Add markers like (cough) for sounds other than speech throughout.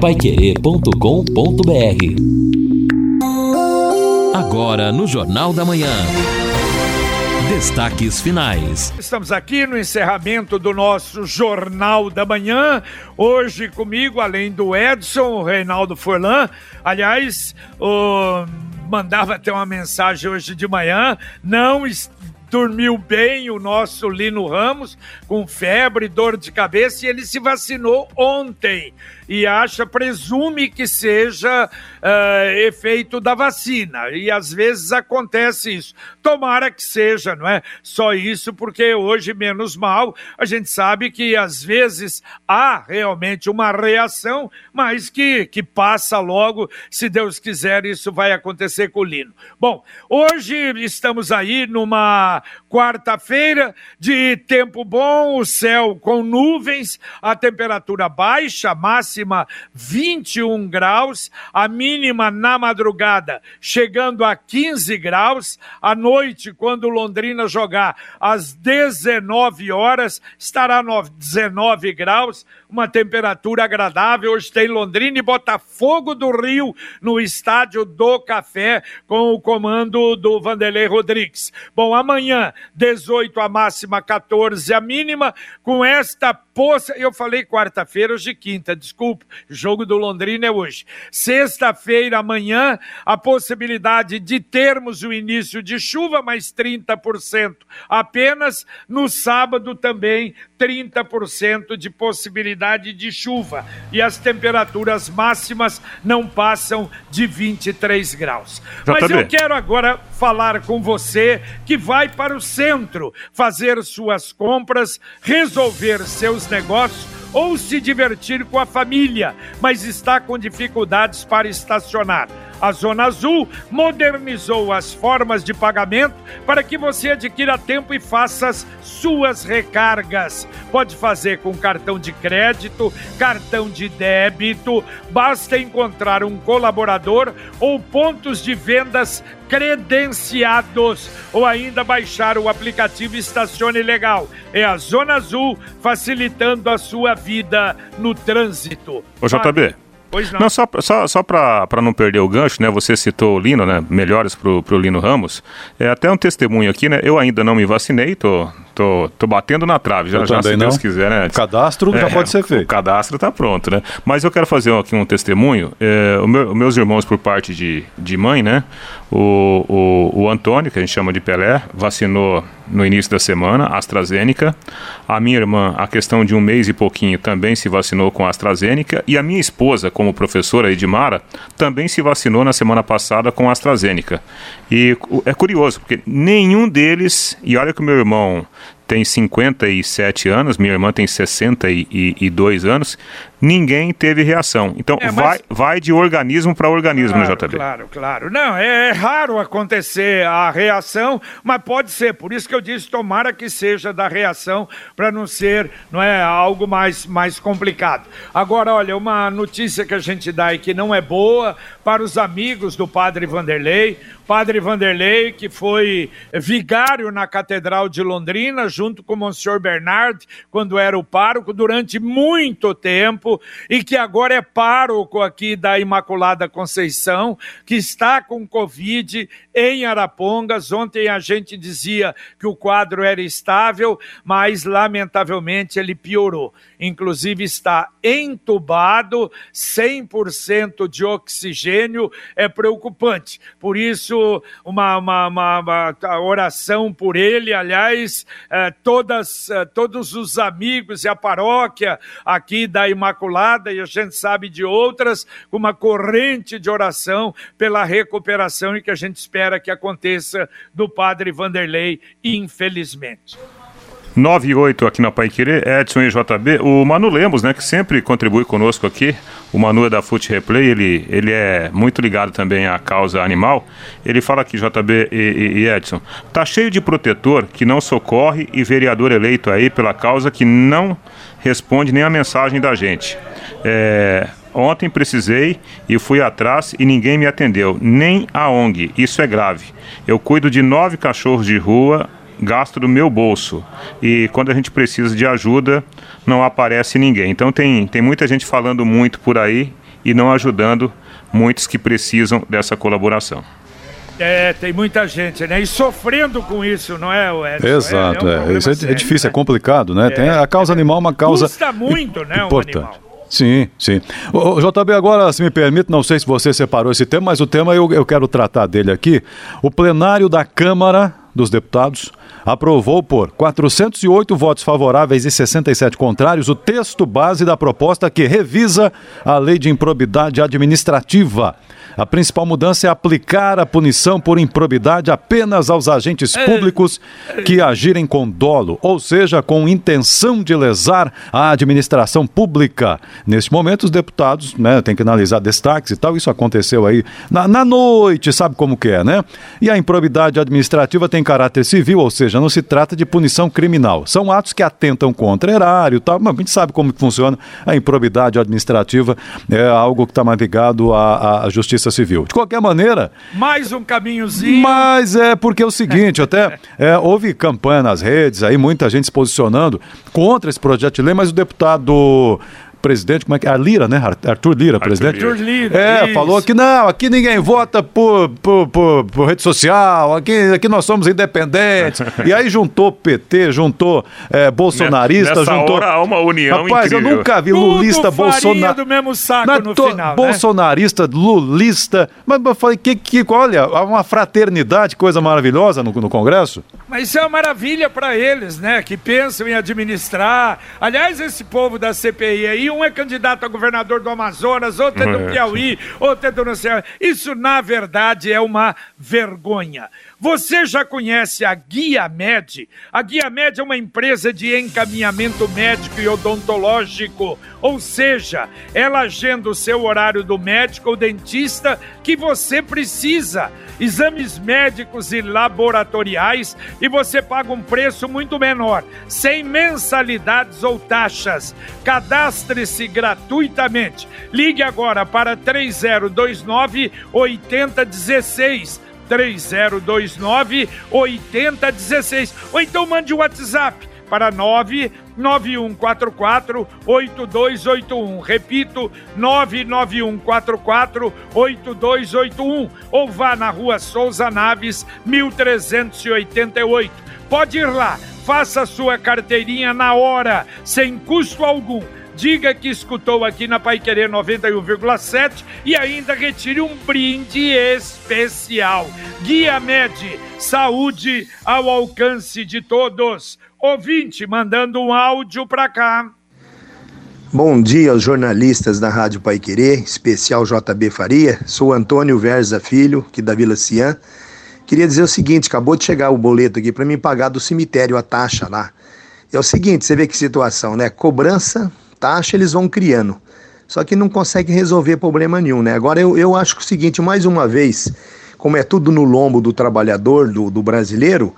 paiquerê.com.br Agora no Jornal da Manhã. Destaques finais. Estamos aqui no encerramento do nosso Jornal da Manhã. Hoje comigo, além do Edson, o Reinaldo Forlan. Aliás, o... mandava até uma mensagem hoje de manhã. Não dormiu bem o nosso Lino Ramos, com febre, dor de cabeça, e ele se vacinou ontem e acha, presume que seja uh, efeito da vacina. E às vezes acontece isso. Tomara que seja, não é? Só isso, porque hoje, menos mal, a gente sabe que às vezes há realmente uma reação, mas que, que passa logo. Se Deus quiser, isso vai acontecer com o Lino. Bom, hoje estamos aí numa quarta-feira de tempo bom, o céu com nuvens, a temperatura baixa, máxima máxima 21 graus, a mínima na madrugada chegando a 15 graus, à noite, quando Londrina jogar às 19 horas, estará 19 graus, uma temperatura agradável. Hoje tem Londrina e Botafogo do Rio no estádio do Café com o comando do Vanderlei Rodrigues. Bom, amanhã 18 a máxima, 14 a mínima, com esta poça, eu falei quarta-feira, hoje quinta, desculpa, jogo do Londrina é hoje. Sexta-feira, amanhã, a possibilidade de termos o início de chuva, mais 30% apenas. No sábado também, 30% de possibilidade de chuva. E as temperaturas máximas não passam de 23 graus. Mas eu quero agora falar com você que vai para o centro fazer suas compras, resolver seus negócios ou se divertir com a família, mas está com dificuldades para estacionar. A Zona Azul modernizou as formas de pagamento para que você adquira tempo e faça as suas recargas. Pode fazer com cartão de crédito, cartão de débito, basta encontrar um colaborador ou pontos de vendas credenciados ou ainda baixar o aplicativo Estacione Legal. É a Zona Azul facilitando a sua vida no trânsito. Ô JB. Pois não. Não, só, só, só para não perder o gancho, né? Você citou o Lino, né? Melhores pro, pro Lino Ramos. É até um testemunho aqui, né? Eu ainda não me vacinei, tô, tô, tô batendo na trave, já, já se não. Deus quiser, né? O cadastro é, já pode ser feito. O cadastro tá pronto, né? Mas eu quero fazer aqui um testemunho. É, o meu, meus irmãos, por parte de, de mãe, né? O, o, o Antônio, que a gente chama de Pelé, vacinou no início da semana, AstraZeneca. A minha irmã, a questão de um mês e pouquinho, também se vacinou com AstraZeneca. E a minha esposa, como professora Edmara, também se vacinou na semana passada com AstraZeneca. E é curioso, porque nenhum deles, e olha que o meu irmão tem 57 anos, minha irmã tem 62 anos, ninguém teve reação. Então é, mas... vai, vai de organismo para organismo claro, JB. Claro, claro. Não, é, é, raro acontecer a reação, mas pode ser. Por isso que eu disse, tomara que seja da reação, para não ser não é, algo mais, mais complicado. Agora, olha, uma notícia que a gente dá e que não é boa para os amigos do padre Vanderlei. Padre Vanderlei, que foi vigário na Catedral de Londrina, junto com o Monsenhor Bernard, quando era o pároco, durante muito tempo, e que agora é pároco aqui da Imaculada Conceição, que está com Covid em Arapongas. Ontem a gente dizia que o quadro era estável, mas lamentavelmente ele piorou. Inclusive está entubado, 100% de oxigênio, é preocupante. Por isso, uma, uma, uma, uma oração por ele, aliás, eh, todas, eh, todos os amigos e a paróquia aqui da Imaculada, e a gente sabe de outras, uma corrente de oração pela recuperação e que a gente espera que aconteça do padre Vanderlei, infelizmente. 9 e 8 aqui na Pai Querer, Edson e JB. O Manu Lemos, né, que sempre contribui conosco aqui. O Manu é da Foot Replay, ele, ele é muito ligado também à causa animal. Ele fala aqui, JB e, e, Edson, tá cheio de protetor que não socorre e vereador eleito aí pela causa que não responde nem a mensagem da gente. É, ontem precisei e fui atrás e ninguém me atendeu, nem a ONG. Isso é grave. Eu cuido de nove cachorros de rua gasto do meu bolso. E quando a gente precisa de ajuda, não aparece ninguém. Então tem, tem muita gente falando muito por aí e não ajudando muitos que precisam dessa colaboração. É, tem muita gente, né? E sofrendo com isso, não é, Edson? Exato, é, é, um é. isso é, sério, é, difícil, né? é complicado, né? Tem a causa animal é uma causa. Custa muito, né? Importante. Um animal. Sim, sim. O, JB, agora, se me permite, não sei se você separou esse tema, mas o tema eu, eu quero tratar dele aqui. O plenário da Câmara dos Deputados aprovou por 408 votos favoráveis e 67 contrários o texto base da proposta que revisa a lei de improbidade administrativa a principal mudança é aplicar a punição por improbidade apenas aos agentes é. públicos que agirem com dolo, ou seja, com intenção de lesar a administração pública. Neste momento, os deputados né, têm que analisar destaques e tal. Isso aconteceu aí na, na noite, sabe como que é, né? E a improbidade administrativa tem caráter civil, ou seja, não se trata de punição criminal. São atos que atentam contra erário e tal, mas a gente sabe como funciona a improbidade administrativa, é algo que está mais ligado à, à justiça Civil. De qualquer maneira. Mais um caminhozinho. Mas é porque é o seguinte, (laughs) até é, houve campanha nas redes, aí muita gente se posicionando contra esse projeto de lei, mas o deputado presidente, como é que é? Lira, né? Arthur Lira, Arthur presidente. Arthur Lira. É, isso. falou que não, aqui ninguém vota por, por, por, por, rede social, aqui, aqui nós somos independentes. (laughs) e aí juntou PT, juntou é, bolsonarista, Nessa juntou. Hora há uma união Rapaz, incrível. eu nunca vi lulista, bolsonarista. do mesmo saco no to... final, né? Bolsonarista, né? lulista. Mas eu falei, que, que, olha, uma fraternidade, coisa maravilhosa no, no Congresso. Mas isso é uma maravilha para eles, né? Que pensam em administrar. Aliás, esse povo da CPI aí, um é candidato a governador do Amazonas, outro é do é. Piauí, outro é do Céu. Isso, na verdade, é uma vergonha. Você já conhece a Guia Med? A Guia Med é uma empresa de encaminhamento médico e odontológico, ou seja, ela agenda o seu horário do médico ou dentista que você precisa, exames médicos e laboratoriais e você paga um preço muito menor, sem mensalidades ou taxas. Cadastre-se gratuitamente. Ligue agora para 3029 8016 3029 8016. Ou então mande o um WhatsApp para 99144 8281. Repito, 99144 8281. Ou vá na rua Souza Naves, 1388. Pode ir lá, faça sua carteirinha na hora, sem custo algum diga que escutou aqui na Pai Querer 91,7 e ainda retire um brinde especial. Guia Med, saúde ao alcance de todos. Ouvinte mandando um áudio para cá. Bom dia aos jornalistas da Rádio Pai Querer, especial JB Faria. Sou Antônio Verza Filho, aqui da Vila Cian. Queria dizer o seguinte: acabou de chegar o boleto aqui para mim pagar do cemitério a taxa lá. É o seguinte, você vê que situação, né? Cobrança taxa eles vão criando. Só que não consegue resolver problema nenhum, né? Agora eu, eu acho que o seguinte, mais uma vez, como é tudo no lombo do trabalhador, do, do brasileiro,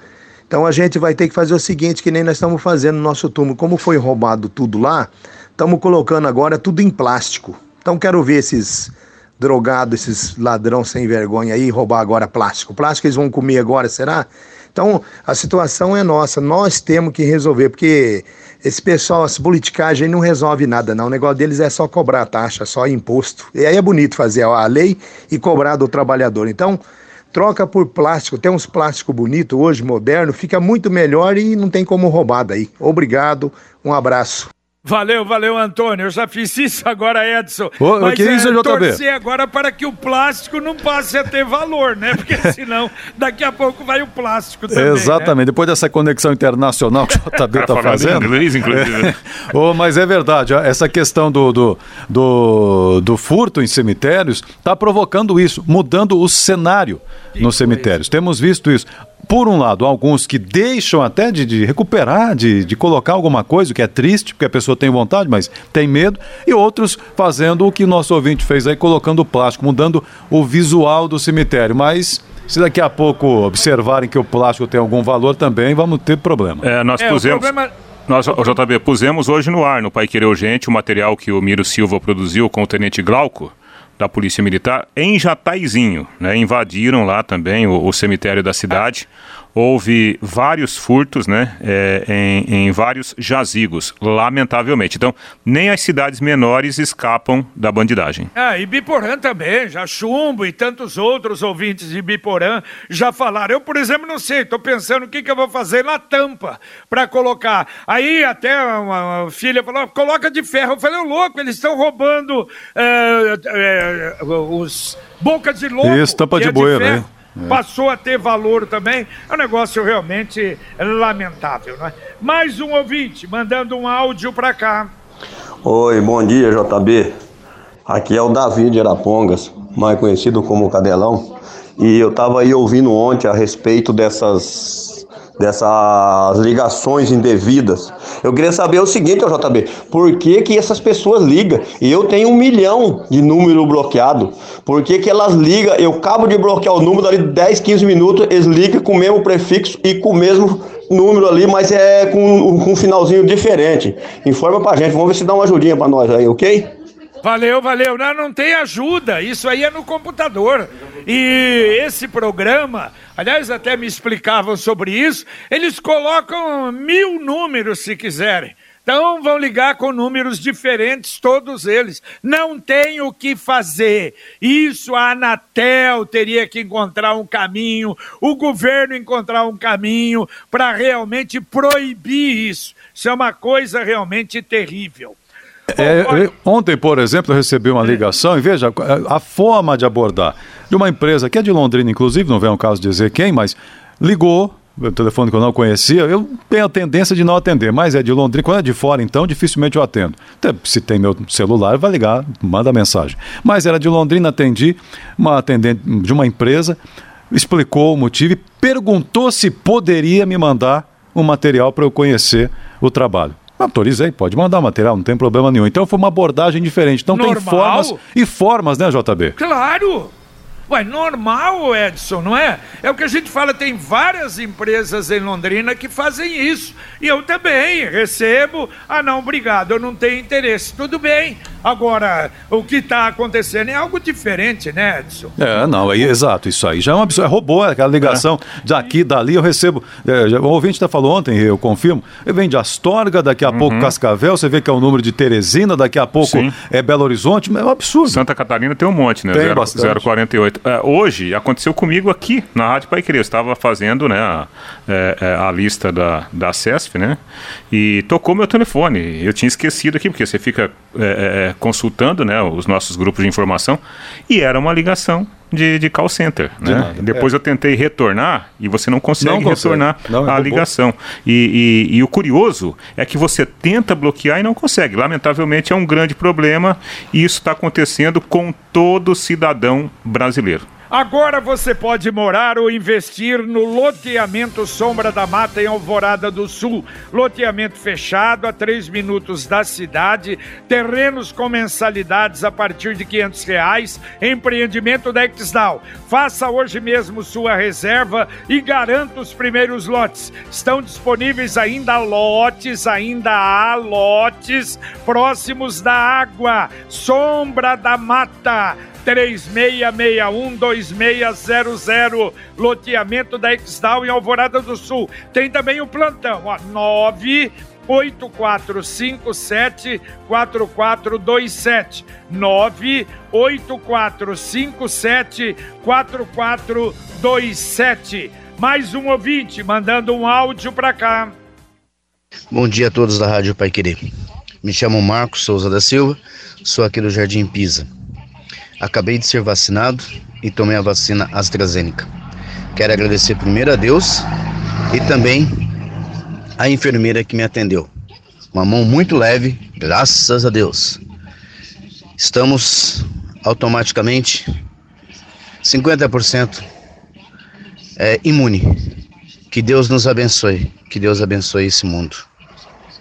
então a gente vai ter que fazer o seguinte, que nem nós estamos fazendo no nosso túmulo. Como foi roubado tudo lá, estamos colocando agora tudo em plástico. Então quero ver esses drogados, esses ladrão sem vergonha aí roubar agora plástico. Plástico eles vão comer agora, será? Então a situação é nossa, nós temos que resolver, porque esse pessoal, essa politicagem não resolve nada, não. O negócio deles é só cobrar taxa, só imposto. E aí é bonito fazer a lei e cobrar do trabalhador. Então, troca por plástico. Tem uns plásticos bonitos hoje, moderno, fica muito melhor e não tem como roubar daí. Obrigado, um abraço. Valeu, valeu, Antônio. Eu já fiz isso agora, Edson. Ô, Mas que é, isso, JB? torcer agora para que o plástico não passe a ter valor, né? Porque (laughs) senão daqui a pouco vai o plástico também. Né? Exatamente. Né? Depois dessa conexão internacional que o JB está (laughs) fazendo. Inglês, inclusive. (laughs) É. oh, mas é verdade. Essa questão do, do, do, do furto em cemitérios está provocando isso, mudando o cenário que nos cemitérios. Temos visto isso por um lado, alguns que deixam até de, de recuperar, de, de, colocar alguma coisa, o que é triste, porque a pessoa tem vontade, mas tem medo, e outros fazendo o que o nosso ouvinte fez aí, colocando plástico, mudando o visual do cemitério. Mas se daqui a pouco observarem que o plástico tem algum valor também, vamos ter problema. É, nós é, pusemos. Problema... Nós, o JB, pusemos hoje no ar, no Pai Querer Urgente, o material que o Miro Silva produziu com o Tenente Glauco, da Polícia Militar em Jataizinho, né? Invadiram lá também o, o cemitério da cidade. Houve vários furtos né, é, em, em, vários jazigos, lamentavelmente. Então, nem as cidades menores escapam da bandidagem. Ah, e Biporã também, já chumbo e tantos outros ouvintes de Biporã já falaram. Eu, por exemplo, não sei, estou pensando o que, que eu vou fazer na tampa para colocar. Aí até uma filha falou, coloca de ferro. Eu falei, ô louco, eles estão roubando é, é, os bocas de lobo. Isso, tampa de, é de bueiro, hein? É. Passou a ter valor também. É um negócio realmente lamentável, não é? Mais um ouvinte mandando um áudio para cá. Oi, bom dia, JB. Aqui é o Davi de Arapongas, mais conhecido como Cadelão. E eu estava aí ouvindo ontem a respeito dessas dessas ligações indevidas. Eu queria saber o seguinte, JB, por que que essas pessoas ligam? E eu tenho um milhão de número bloqueado. Por que que elas ligam? Eu acabo de bloquear o número, ali 10, 15 minutos, eles ligam com o mesmo prefixo e com o mesmo número ali, mas é com, com um finalzinho diferente. Informa pra gente, vamos ver se dá uma ajudinha pra nós aí, ok? Valeu, valeu. Não, não tem ajuda. Isso aí é no computador. E esse programa, aliás, até me explicavam sobre isso. Eles colocam mil números se quiserem. Então vão ligar com números diferentes, todos eles. Não tem o que fazer. Isso a Anatel teria que encontrar um caminho, o governo encontrar um caminho para realmente proibir isso. Isso é uma coisa realmente terrível. É, ontem, por exemplo, eu recebi uma ligação e veja a forma de abordar de uma empresa que é de Londrina, inclusive, não vem ao caso dizer quem, mas ligou, o telefone que eu não conhecia, eu tenho a tendência de não atender, mas é de Londrina, quando é de fora, então, dificilmente eu atendo. Se tem meu celular, vai ligar, manda mensagem. Mas era de Londrina, atendi, uma atendente de uma empresa, explicou o motivo e perguntou se poderia me mandar um material para eu conhecer o trabalho. Autorizei, pode mandar material, não tem problema nenhum. Então foi uma abordagem diferente. Então Normal? tem formas e formas, né, JB? Claro! Ué, normal, Edson, não é? É o que a gente fala, tem várias empresas em Londrina que fazem isso. E eu também recebo. Ah, não, obrigado, eu não tenho interesse. Tudo bem. Agora, o que está acontecendo é algo diferente, né, Edson? É, não, é, exato, isso aí já é uma é robô, é aquela ligação é. daqui, dali, eu recebo. É, o ouvinte até falou ontem, eu confirmo, vem de Astorga, daqui a uhum. pouco Cascavel, você vê que é o número de Teresina, daqui a pouco Sim. é Belo Horizonte, é um absurdo. Santa Catarina tem um monte, né? Tem 0, bastante. 048. É, hoje aconteceu comigo aqui na Rádio Pai Querer, eu estava fazendo né, a, é, é, a lista da, da CESF, né? E tocou meu telefone. Eu tinha esquecido aqui, porque você fica consultando né, os nossos grupos de informação, e era uma ligação de, de call center. De né? Depois é. eu tentei retornar e você não consegue, não consegue. retornar não, é a ligação. E, e, e, o curioso é que você tenta bloquear e não consegue. Lamentavelmente é um grande problema e isso está acontecendo com todo cidadão brasileiro. Agora você pode morar ou investir no loteamento Sombra da Mata em Alvorada do Sul. Loteamento fechado a três minutos da cidade, terrenos com mensalidades a partir de quinhentos reais, empreendimento da Exdal. Faça hoje mesmo sua reserva e garanta os primeiros lotes. Estão disponíveis ainda lotes, ainda há lotes próximos da água. Sombra da Mata 36612600, loteamento da Exdal em Alvorada do Sul. Tem também o plantão, ó, 9 8457 4427 98457 4427 Mais um ouvinte mandando um áudio para cá. Bom dia a todos da Rádio Pai Querer. Me chamo Marcos Souza da Silva, sou aqui do Jardim Pisa. Acabei de ser vacinado e tomei a vacina AstraZeneca. Quero agradecer primeiro a Deus e também a enfermeira que me atendeu. Uma mão muito leve, graças a Deus. Estamos automaticamente 50% é, imune. Que Deus nos abençoe. Que Deus abençoe esse mundo.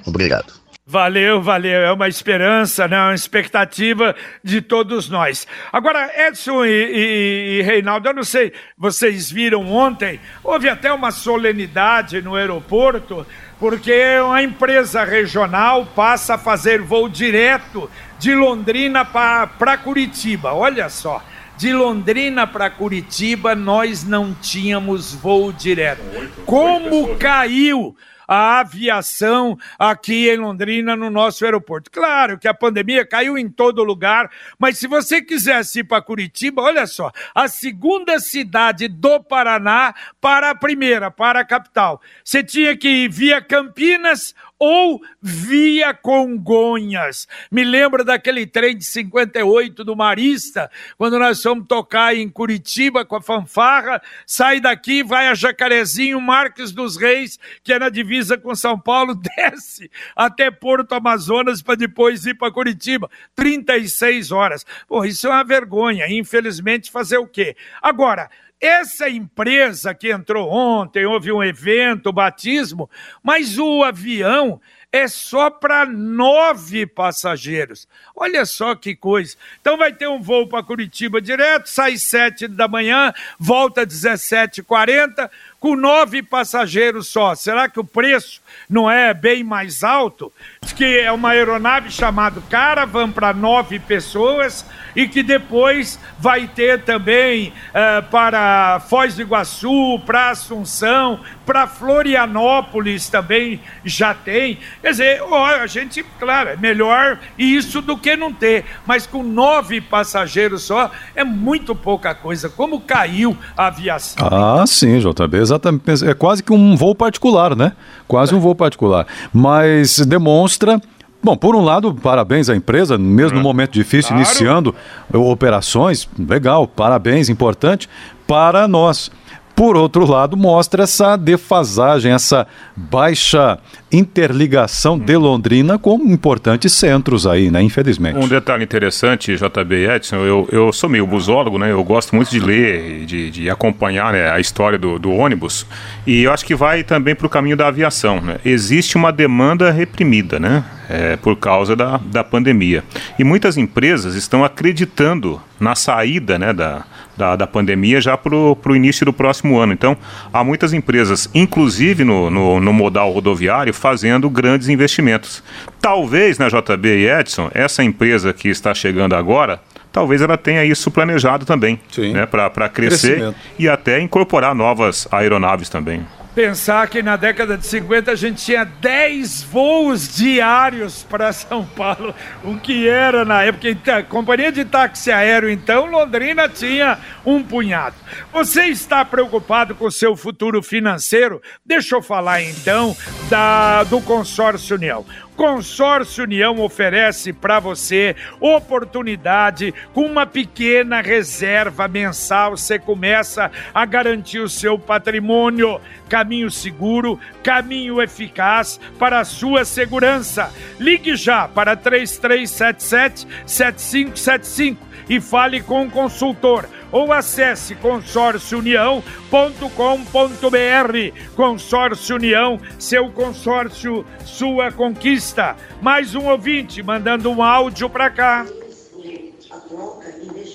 Obrigado. Valeu, valeu. É uma esperança, né? uma expectativa de todos nós. Agora, Edson e, e, e, Reinaldo, eu não sei, vocês viram ontem, houve até uma solenidade no aeroporto, porque uma empresa regional passa a fazer voo direto de Londrina para Curitiba. Olha só de Londrina para Curitiba, nós não tínhamos voo direto. Como caiu a aviação aqui em Londrina, no nosso aeroporto. Claro que a pandemia caiu em todo lugar, mas se você quisesse ir para Curitiba, olha só, a segunda cidade do Paraná para a primeira, para a capital. Você tinha que ir via Campinas ou via Congonhas. Me lembro daquele trem de 58 do Marista, quando nós fomos tocar em Curitiba com a fanfarra, sai daqui, vai a Jacarezinho, Marques dos Reis, que é na divisa com São Paulo, (laughs) desce até Porto Amazonas para depois ir para Curitiba. 36 horas. Pô, isso é uma vergonha, infelizmente, fazer o quê? Agora, essa empresa que entrou ontem, houve um evento, batismo, mas o avião é só para nove passageiros. Olha só que coisa. Então vai ter um voo para Curitiba direto, sai sete da manhã, volta 17h40 com nove passageiros só. Será que o preço não é bem mais alto? Diz que é uma aeronave chamada Caravan para nove pessoas e que depois vai ter também uh, para Foz do Iguaçu, para Assunção, para Florianópolis também já tem. Quer dizer, a gente, claro, é melhor isso do que não ter, mas com nove passageiros só é muito pouca coisa. Como caiu a aviação? Ah, sim, JB, exatamente. É quase que um voo particular, né? Quase um voo particular. Mas demonstra Bom, por um lado, parabéns à empresa, mesmo no momento difícil, claro. iniciando operações, legal, parabéns, importante para nós. Por outro lado, mostra essa defasagem, essa baixa interligação de Londrina com importantes centros aí, né? Infelizmente. Um detalhe interessante, JB Edson, eu, eu sou meio busólogo, né? Eu gosto muito de ler, de, de acompanhar né, a história do, do ônibus e eu acho que vai também para o caminho da aviação. Né? Existe uma demanda reprimida, né? É, por causa da, da pandemia. E muitas empresas estão acreditando na saída né, da, da, da pandemia já para o início do próximo ano. Então, há muitas empresas, inclusive no, no, no modal rodoviário, fazendo grandes investimentos. Talvez na JB e Edson, essa empresa que está chegando agora, talvez ela tenha isso planejado também, né, para crescer e até incorporar novas aeronaves também pensar que na década de 50 a gente tinha 10 voos diários para São Paulo, o que era na época. Então, companhia de táxi aéreo, então, Londrina tinha um punhado. Você está preocupado com o seu futuro financeiro? Deixa eu falar então da, do Consórcio União. Consórcio União oferece para você oportunidade com uma pequena reserva mensal. Você começa a garantir o seu patrimônio. Caminho seguro, caminho eficaz para a sua segurança. Ligue já para 3377 7575 e fale com o consultor ou acesse consórciounião.com.br. Consórcio União, seu consórcio, sua conquista. Mais um ouvinte mandando um áudio para cá.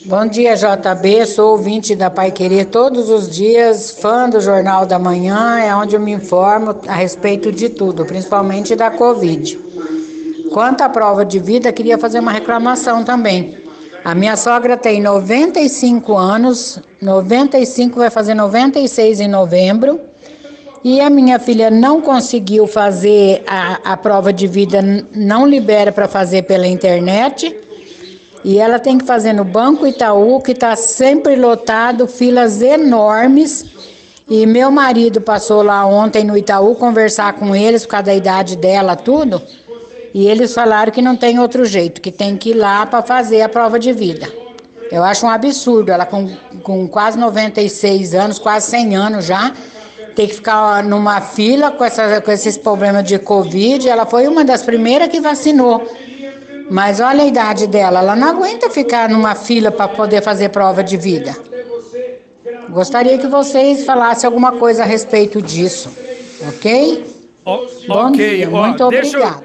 Bom dia, JB. Sou ouvinte da Pai Querer todos os dias, fã do Jornal da Manhã, é onde eu me informo a respeito de tudo, principalmente da Covid. Quanto à prova de vida, queria fazer uma reclamação também. A minha sogra tem 95 anos, 95 vai fazer 96 em novembro. E a minha filha não conseguiu fazer a, a prova de vida, não libera para fazer pela internet. E ela tem que fazer no Banco Itaú, que está sempre lotado, filas enormes. E meu marido passou lá ontem no Itaú conversar com eles por causa da idade dela, tudo. E eles falaram que não tem outro jeito, que tem que ir lá para fazer a prova de vida. Eu acho um absurdo, ela com, com quase 96 anos, quase 100 anos já, ter que ficar numa fila com, essa, com esses problemas de Covid. Ela foi uma das primeiras que vacinou. Mas olha a idade dela, ela não aguenta ficar numa fila para poder fazer prova de vida. Gostaria que vocês falassem alguma coisa a respeito disso, ok? Oh, Bom ok, dia, muito obrigada.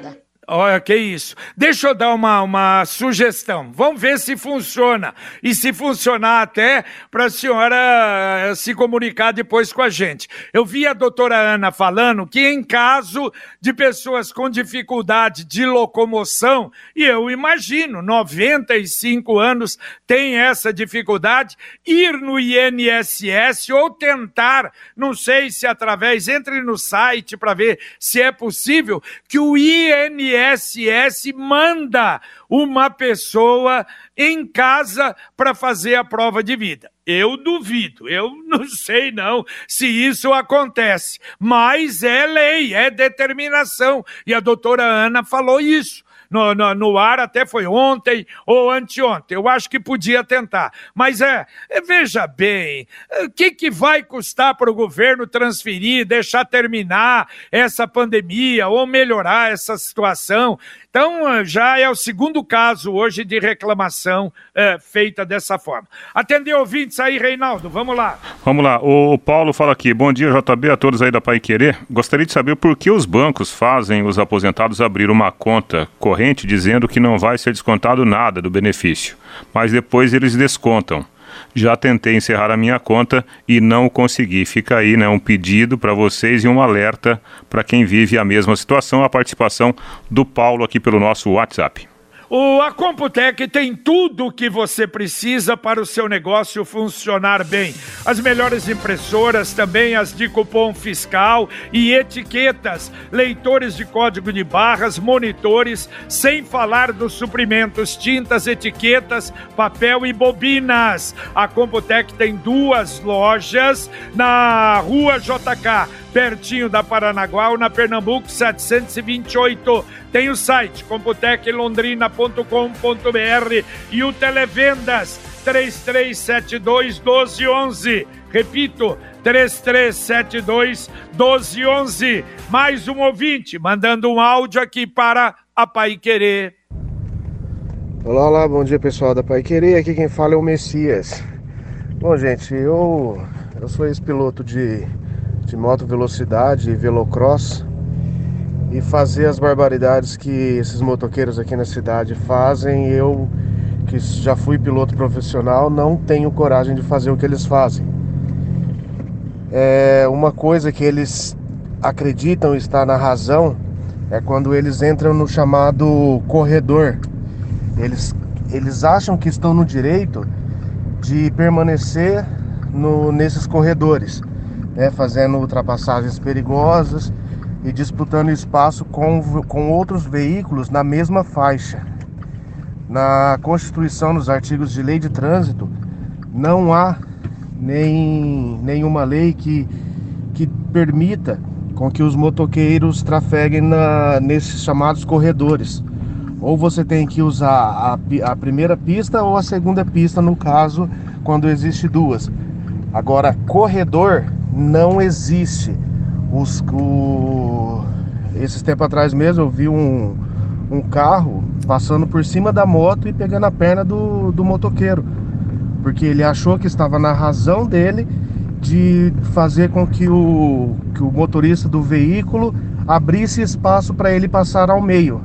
Olha, que isso. Deixa eu dar uma, uma sugestão. Vamos ver se funciona. E se funcionar até para a senhora eh, se comunicar depois com a gente. Eu vi a doutora Ana falando que em caso de pessoas com dificuldade de locomoção, e eu imagino, 95 anos tem essa dificuldade, ir no INSS ou tentar, não sei se através, entre no site para ver se é possível, que o INSS INSS manda uma pessoa em casa para fazer a prova de vida. Eu duvido, eu (laughs) não sei não se isso acontece, mas é lei, é determinação. E a doutora Ana falou isso no, no, no ar, até foi ontem ou anteontem. Eu acho que podia tentar. Mas é, é veja bem, o que, que vai custar para o governo transferir, deixar terminar essa pandemia ou melhorar essa situação? Então, já é o segundo caso hoje de reclamação é, feita dessa forma. Atender ouvintes aí, Reinaldo, vamos lá. Vamos lá, o Paulo fala aqui, bom dia JB a todos aí da Pai Querer. Gostaria de saber por que os bancos fazem os aposentados abrir uma conta corrente dizendo que não vai ser descontado nada do benefício, mas depois eles descontam. Já tentei encerrar a minha conta e não consegui. Fica aí, né, um pedido para vocês e um alerta para quem vive a mesma situação. A participação do Paulo aqui pelo nosso WhatsApp. O, a Computec tem tudo o que você precisa para o seu negócio funcionar bem. As melhores impressoras, também as de cupom fiscal e etiquetas, leitores de código de barras, monitores, sem falar dos suprimentos, tintas, etiquetas, papel e bobinas. A Computec tem duas lojas na Rua JK pertinho da Paranaguá na Pernambuco 728. Tem o site computeclondrina.com.br e o Televendas 3372 1211. Repito, 3372 1211. Mais um ouvinte mandando um áudio aqui para a Pai Querer. Olá, olá, bom dia pessoal da Pai Querer. Aqui quem fala é o Messias. Bom, gente, eu, eu sou ex-piloto de de moto velocidade e velocross e fazer as barbaridades que esses motoqueiros aqui na cidade fazem, eu que já fui piloto profissional, não tenho coragem de fazer o que eles fazem. É uma coisa que eles acreditam estar na razão é quando eles entram no chamado corredor. Eles, eles acham que estão no direito de permanecer no, nesses corredores né, fazendo ultrapassagens perigosas e disputando espaço com, com outros veículos na mesma faixa. Na Constituição, nos artigos de lei de trânsito, não há nem, nenhuma lei que, que permita com que os motoqueiros trafeguem na, nesses chamados corredores. Ou você tem que usar a, a primeira pista ou a segunda pista, no caso, quando existe duas. Agora, corredor não existe. Os, o, esses tempos atrás mesmo eu vi um, um carro passando por cima da moto e pegando a perna do, do motoqueiro. Porque ele achou que estava na razão dele de fazer com que o, que o motorista do veículo abrisse espaço para ele passar ao meio.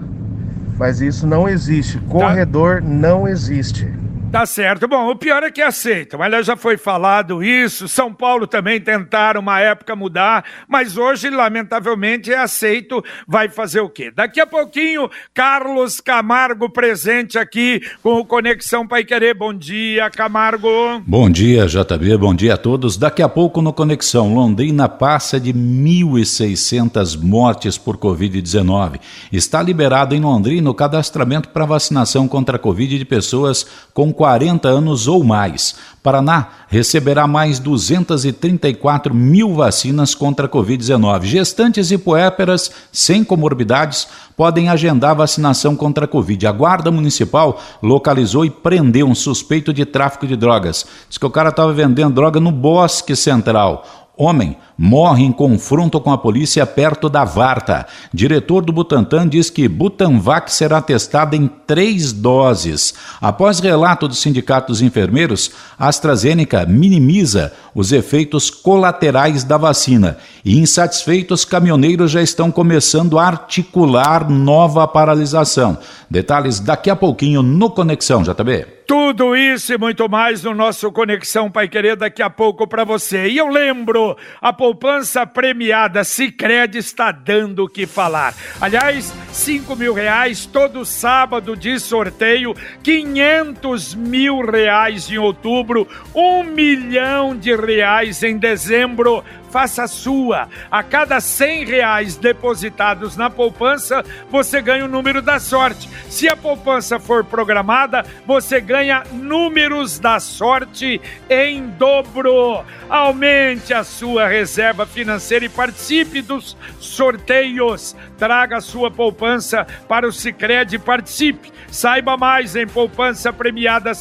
Mas isso não existe. Corredor não existe. Tá certo. Bom, o pior é que aceitam. Aliás, já foi falado isso. São Paulo também tentaram uma época mudar, mas hoje, lamentavelmente, é aceito. Vai fazer o quê? Daqui a pouquinho, Carlos Camargo presente aqui com o Conexão Pai Querer. Bom dia, Camargo. Bom dia, JB. Bom dia a todos. Daqui a pouco no Conexão, Londrina passa de 1.600 mortes por Covid-19. Está liberado em Londrina o cadastramento para vacinação contra a Covid de pessoas com 40 anos ou mais. Paraná receberá mais 234 mil vacinas contra a Covid-19. Gestantes e puéperas sem comorbidades podem agendar vacinação contra a Covid. A Guarda Municipal localizou e prendeu um suspeito de tráfico de drogas. Diz que o cara estava vendendo droga no Bosque Central Homem morre em confronto com a polícia perto da Varta. Diretor do Butantan diz que Butanvac será testada em três doses. Após relato do Sindicato dos Enfermeiros, AstraZeneca minimiza os efeitos colaterais da vacina. E insatisfeitos, caminhoneiros já estão começando a articular nova paralisação. Detalhes daqui a pouquinho no Conexão, JB. Tudo isso e muito mais no nosso Conexão Pai Querer daqui a pouco para você. E eu lembro, a poupança premiada Sicredi está dando o que falar. Aliás, 5 mil reais todo sábado de sorteio, 500 mil reais em outubro, um milhão de reais em dezembro faça sua. A cada 100 reais depositados na poupança, você ganha o número da sorte. Se a poupança for programada, você ganha números da sorte em dobro. Aumente a sua reserva financeira e participe dos sorteios. Traga a sua poupança para o Sicredi e participe. Saiba mais em poupança premiada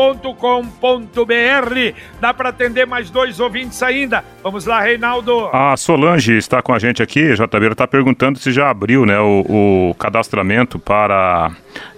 Sicredi.com.br. Dá para atender mais dois ouvintes ainda. Vamos lá, Reinaldo. A Solange está com a gente aqui, JB, está perguntando se já abriu né, o, o cadastramento para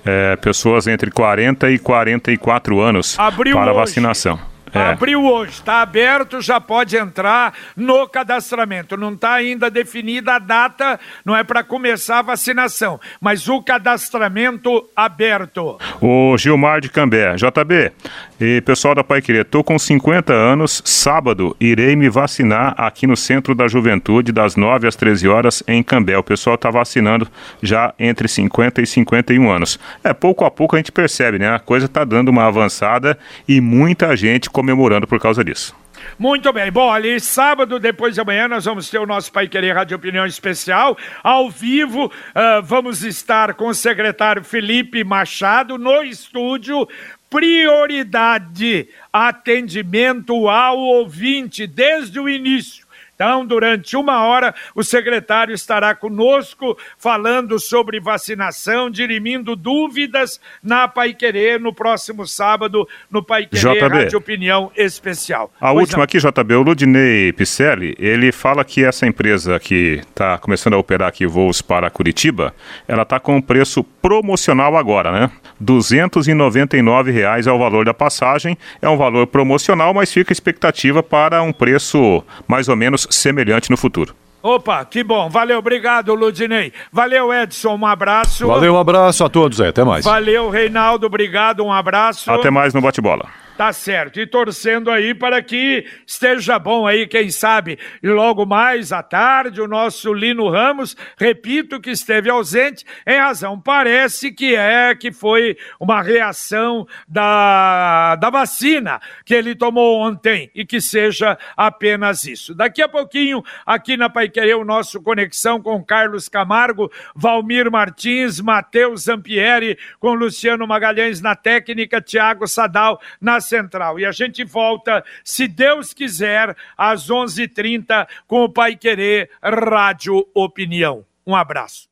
é, pessoas entre 40 e 44 anos Abriu para hoje. vacinação. É. Abriu hoje, está aberto, já pode entrar no cadastramento. Não está ainda definida a data, não é para começar a vacinação, mas o cadastramento aberto. O Gilmar de Cambé, JB, e pessoal da Pai Querer, estou com 50 anos, sábado irei me vacinar aqui no Centro da Juventude, das 9 às 13 horas, em Cambé. O pessoal está vacinando já entre 50 e 51 anos. É, pouco a pouco a gente percebe, né? A coisa está dando uma avançada e muita gente comemorando por causa disso. Muito bem. Bom, ali sábado, depois de amanhã, nós vamos ter o nosso Pai Querer Rádio Opinião Especial, ao vivo. Uh, vamos estar com o secretário Felipe Machado no estúdio. Prioridade, atendimento ao ouvinte desde o início. Então, durante uma hora, o secretário estará conosco falando sobre vacinação, dirimindo dúvidas na Pai Querer no próximo sábado, no Pai Querer JB. Rádio Opinião Especial. A Pois última não. aqui, JB, o Ludinei Picelli, ele fala que essa empresa que está começando a operar aqui voos para Curitiba, ela está com um preço promocional agora, né? 299 reais é o valor da passagem, é um valor promocional, mas fica a expectativa para um preço mais ou menos semelhante no futuro. Opa, que bom. Valeu, obrigado, Ludinei. Valeu, Edson, um abraço. Valeu, um abraço a todos aí, até mais. Valeu, Reinaldo, obrigado, um abraço. Até mais no bate-bola. Tá certo. E torcendo aí para que esteja bom aí, quem sabe, e logo mais à tarde, o nosso Lino Ramos, repito que esteve ausente em razão, parece que é que foi uma reação da, da vacina que ele tomou ontem e que seja apenas isso. Daqui a pouquinho, aqui na Paiquerê, o nosso Conexão com Carlos Camargo, Valmir Martins, Matheus Zampieri, com Luciano Magalhães na técnica, Tiago Sadal na central. E a gente volta, se Deus quiser, às 11:30 h 30 com o Pai Querer Rádio Opinião. Um abraço.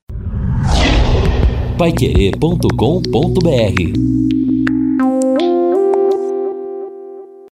Paiquerê.com.br